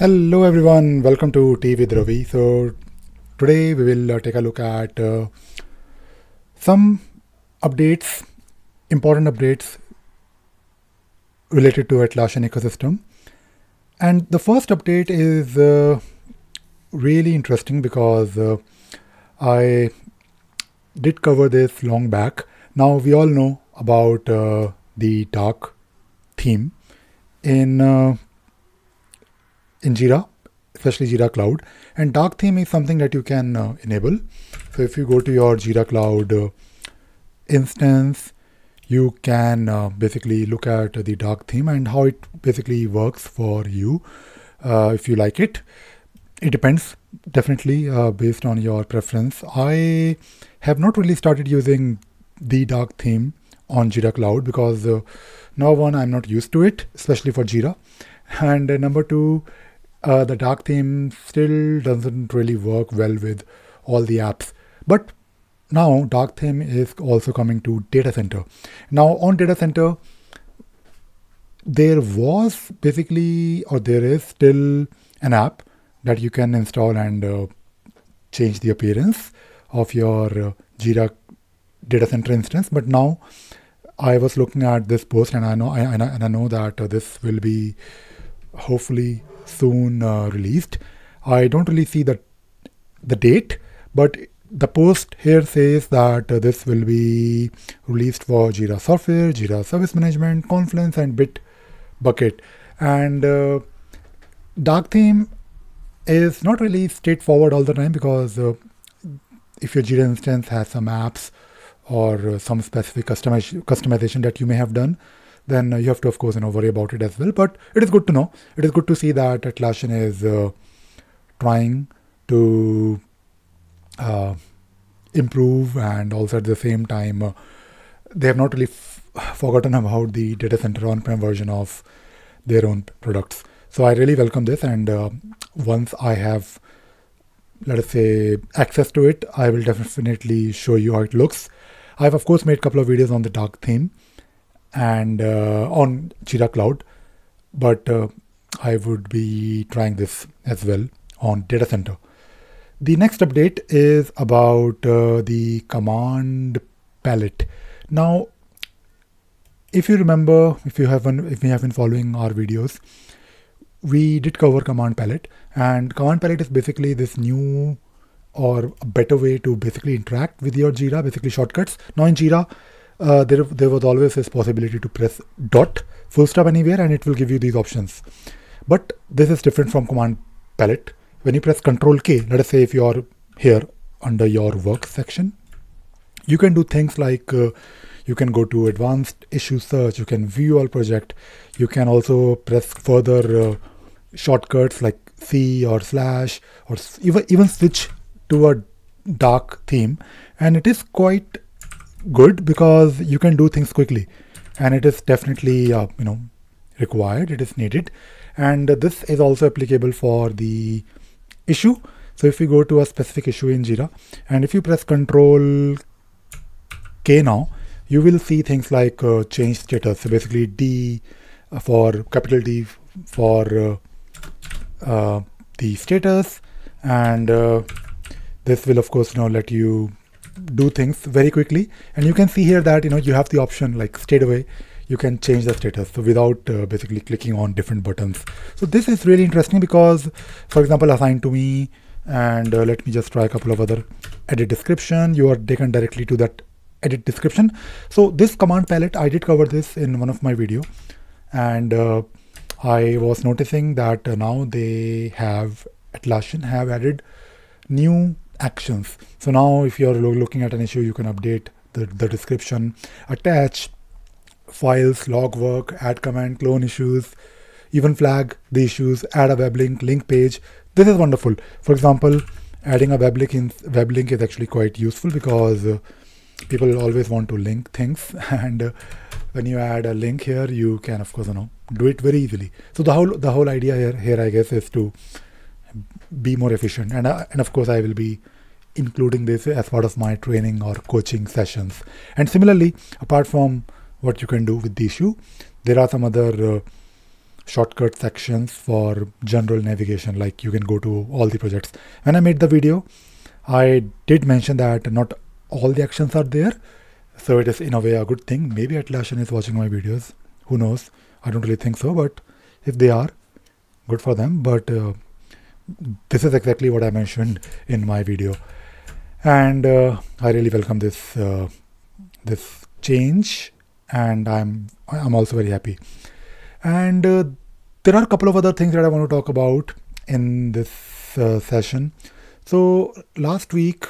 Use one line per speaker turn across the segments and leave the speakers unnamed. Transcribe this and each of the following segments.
Hello everyone, welcome to Tea with Ravi. So today we will uh, take a look at uh, some updates, important updates related to Atlassian ecosystem. And the first update is uh, really interesting because uh, I did cover this long back. Now we all know about uh, the dark theme in uh, in Jira, especially Jira Cloud. And dark theme is something that you can uh, enable. So if you go to your Jira Cloud uh, instance, you can uh, basically look at the dark theme and how it basically works for you uh, if you like it. It depends definitely uh, based on your preference. I have not really started using the dark theme on Jira Cloud because uh, number one, I'm not used to it, especially for Jira. And number two, uh, the dark theme still doesn't really work well with all the apps. But now dark theme is also coming to data center. Now on data center, there was basically or there is still an app that you can install and uh, change the appearance of your uh, Jira data center instance. But now I was looking at this post and I know I, and I, and I know that uh, this will be hopefully soon uh, released. I don't really see the the date, but the post here says that uh, this will be released for Jira Software, Jira Service Management, Confluence, and Bitbucket. And uh, dark theme is not really straightforward all the time because uh, if your Jira instance has some apps or uh, some specific customization that you may have done, then uh, you have to, of course, you know, worry about it as well. But it is good to know. It is good to see that Atlassian is uh, trying to uh, improve, and also at the same time, uh, they have not really f- forgotten about the data center on-prem version of their own products. So I really welcome this, and uh, once I have, let us say, access to it, I will definitely show you how it looks. I've of course made a couple of videos on the dark theme and uh, on Jira Cloud, but uh, I would be trying this as well on Data Center. The next update is about uh, the command palette. Now, if you remember, if you haven't, if you have been following our videos, we did cover command palette, and command palette is basically this new or better way to basically interact with your Jira, basically shortcuts. Now in Jira, uh, there, there was always this possibility to press dot full stop anywhere and it will give you these options. But this is different from command palette. When you press control K, let us say if you're here under your work section, you can do things like uh, you can go to advanced issue search, you can view all project, you can also press further uh, shortcuts like C or slash or even even switch to a dark theme and it is quite good because you can do things quickly. And it is definitely uh, you know required. It is needed. And this is also applicable for the issue. So if you go to a specific issue in jira and if you press control k now you will see things like uh, change status. So basically d uh, for capital d for uh, uh the status. And uh, this will of course know let you do things very quickly. And you can see here that you know you have the option like straight away you can change the status. So without uh, basically clicking on different buttons. So this is really interesting because for example assign to me and uh, let me just try a couple of other edit description. You are taken directly to that edit description. So this command palette i did cover this in one of my video. And uh, i was noticing that uh, now they have atlassian have added new actions. So now if you're looking at an issue, you can update the, the description, attach files, log work, add command, clone issues, even flag the issues, add a web link, link page. This is wonderful. For example, adding a web link in web link is actually quite useful because uh, people always want to link things and uh, when you add a link here you can of course you know do it very easily so the whole the whole idea here here i guess is to be more efficient. And, uh, and of course, I will be including this as part of my training or coaching sessions. And similarly, apart from what you can do with the issue, there are some other uh, shortcut sections for general navigation. Like you can go to all the projects. When i made the video i did mention that not all the actions are there. So it is in a way a good thing. Maybe atlassian is watching my videos. Who knows? I don't really think so but if they are good for them. But uh, this is exactly what i mentioned in my video and uh, i really welcome this uh, this change and i'm i'm also very happy and uh, there are a couple of other things that I want to talk about in this uh, session. So last week,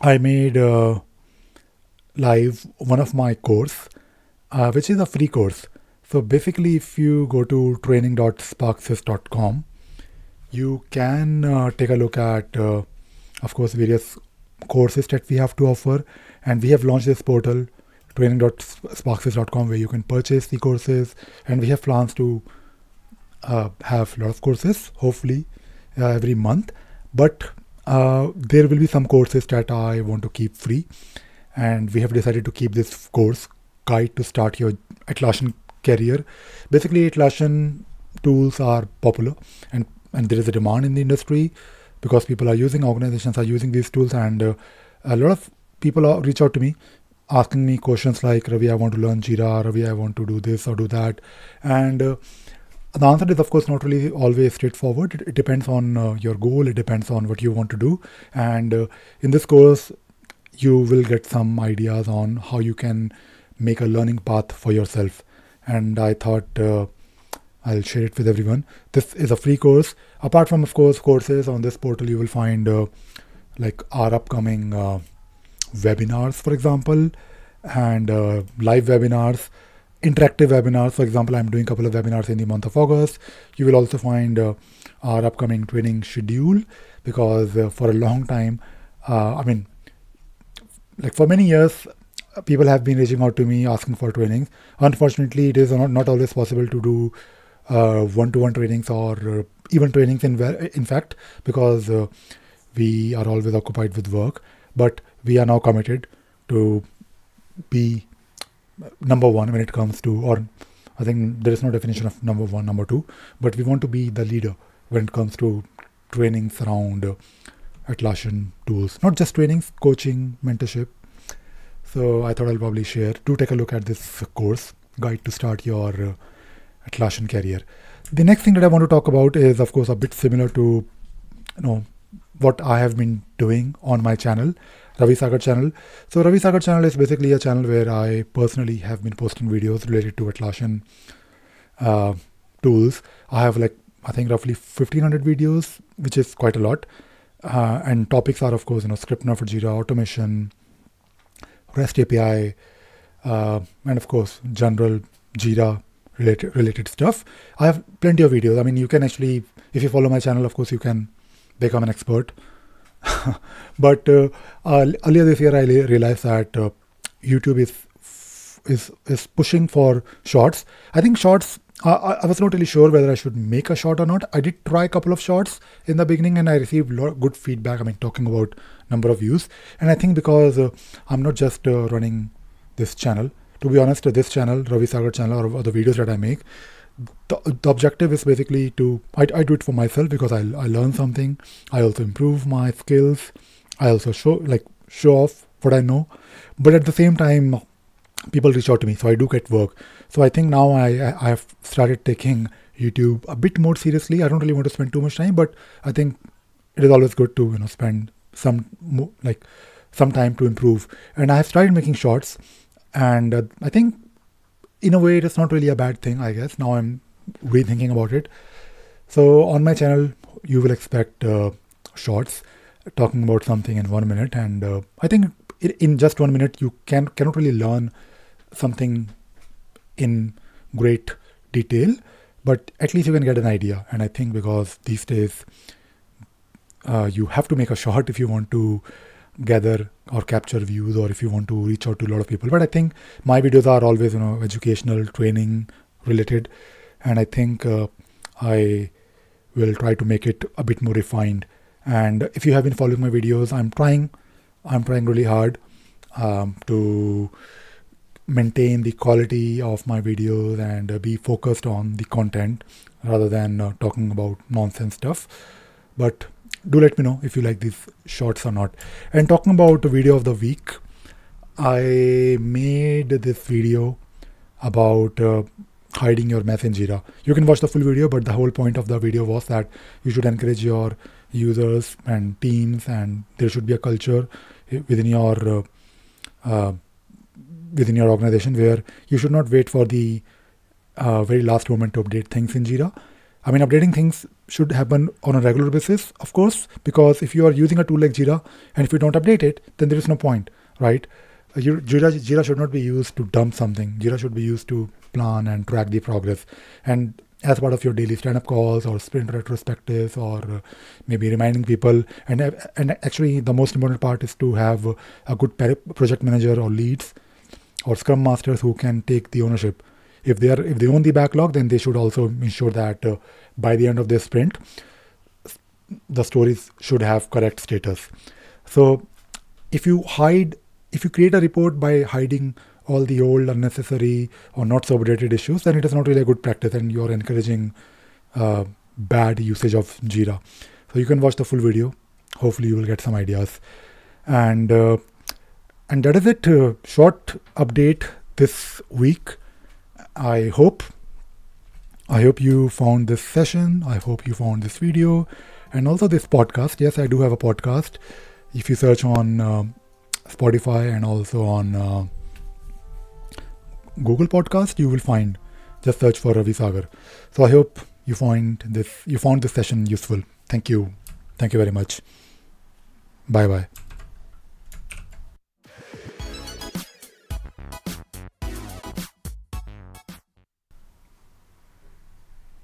I made uh, live one of my course, uh, which is a free course. So basically, if you go to training.sparxsys.com, you can uh, take a look at, uh, of course, various courses that we have to offer, and we have launched this portal training.sparxsys.com where you can purchase the courses. And we have plans to uh, have a lot of courses hopefully uh, every month. But uh, there will be some courses that i want to keep free. And we have decided to keep this course guide to start your atlassian career. Basically atlassian tools are popular. And and there is a demand in the industry because people are using organizations are using these tools and uh, a lot of people are, reach out to me asking me questions like Ravi, I want to learn Jira, Ravi, I want to do this or do that. And uh, the answer is, of course, not really always straightforward. It, it depends on uh, your goal, it depends on what you want to do. And uh, in this course, you will get some ideas on how you can make a learning path for yourself. And I thought uh, I'll share it with everyone. This is a free course. Apart from, of course, courses on this portal, you will find uh, like our upcoming uh, webinars, for example, and uh, live webinars, interactive webinars. For example, I'm doing a couple of webinars in the month of August. You will also find uh, our upcoming training schedule because uh, for a long time, uh, I mean, like for many years, people have been reaching out to me asking for trainings. Unfortunately, it is not, not always possible to do one-to-one trainings or uh, even trainings in in fact because we are always occupied with work. But we are now committed to be number one when it comes to, or I think there is no definition of number one, number two, but we want to be the leader when it comes to trainings around uh, Atlassian tools, not just trainings, coaching, mentorship. So I thought I'll probably share. Do take a look at this course guide to start your uh, Atlassian career. The next thing that I want to talk about is, of course, a bit similar to, you know, what I have been doing on my channel. Ravi Sagar channel. So Ravi Sagar channel is basically a channel where I personally have been posting videos related to Atlassian uh, tools. I have like I think roughly 1500 videos, which is quite a lot. Uh, and topics are of course you know ScriptRunner for Jira, automation, REST API, uh, and of course general Jira related related stuff. I have plenty of videos. I mean, you can actually, if you follow my channel, of course, you can become an expert but uh, uh, earlier this year, I realized that uh, YouTube is is is pushing for shorts. I think shorts. I, I was not really sure whether I should make a short or not. I did try a couple of shorts in the beginning, and I received lot good feedback. I mean, talking about number of views, and I think because uh, I'm not just uh, running this channel. To be honest, this channel, Ravi Sagar channel, or, the videos that I make, the, the objective is basically to I, I do it for myself because I, I learn something. I also improve my skills. I also show like show off what i know. But at the same time people reach out to me so i do get work. So i think now i i have started taking youtube a bit more seriously. I don't really want to spend too much time but i think it is always good to you know spend some like some time to improve. And i have started making shorts and uh, i think in a way, it is not really a bad thing, I guess. Now I'm rethinking about it. So on my channel, you will expect uh, shorts talking about something in one minute, and uh, I think in just one minute you can cannot really learn something in great detail, but at least you can get an idea. And I think because these days uh, you have to make a short if you want to gather or capture views or if you want to reach out to a lot of people. But i think my videos are always you know educational training related. And i think uh, i will try to make it a bit more refined. And if you have been following my videos i'm trying i'm trying really hard um, to maintain the quality of my videos and uh, be focused on the content rather than uh, talking about nonsense stuff. But do let me know if you like these shorts or not. And talking about the video of the week, I made this video about uh, hiding your mess in Jira. You can watch the full video, but the whole point of the video was that you should encourage your users and teams, and there should be a culture within your uh, uh, within your organization where you should not wait for the uh, very last moment to update things in Jira. I mean, updating things should happen on a regular basis, of course, because if you are using a tool like Jira and if you don't update it, then there is no point, right? Uh, Jira, Jira should not be used to dump something. Jira should be used to plan and track the progress. And as part of your daily stand-up calls or sprint retrospectives or uh, maybe reminding people and and actually the most important part is to have a good project manager or leads or scrum masters who can take the ownership if they are if they own the backlog then they should also ensure that uh, by the end of their sprint the stories should have correct status so if you hide if you create a report by hiding all the old unnecessary or not so updated issues then it is not really a good practice and you're encouraging uh, bad usage of jira so you can watch the full video hopefully you will get some ideas and uh, and that is it. Uh, short update this week. I hope. I hope you found this session. I hope you found this video, and also this podcast. Yes, I do have a podcast. If you search on uh, Spotify and also on uh, Google Podcast, you will find. Just search for Ravi Sagar. So I hope you find this. You found this session useful. Thank you. Thank you very much. Bye bye.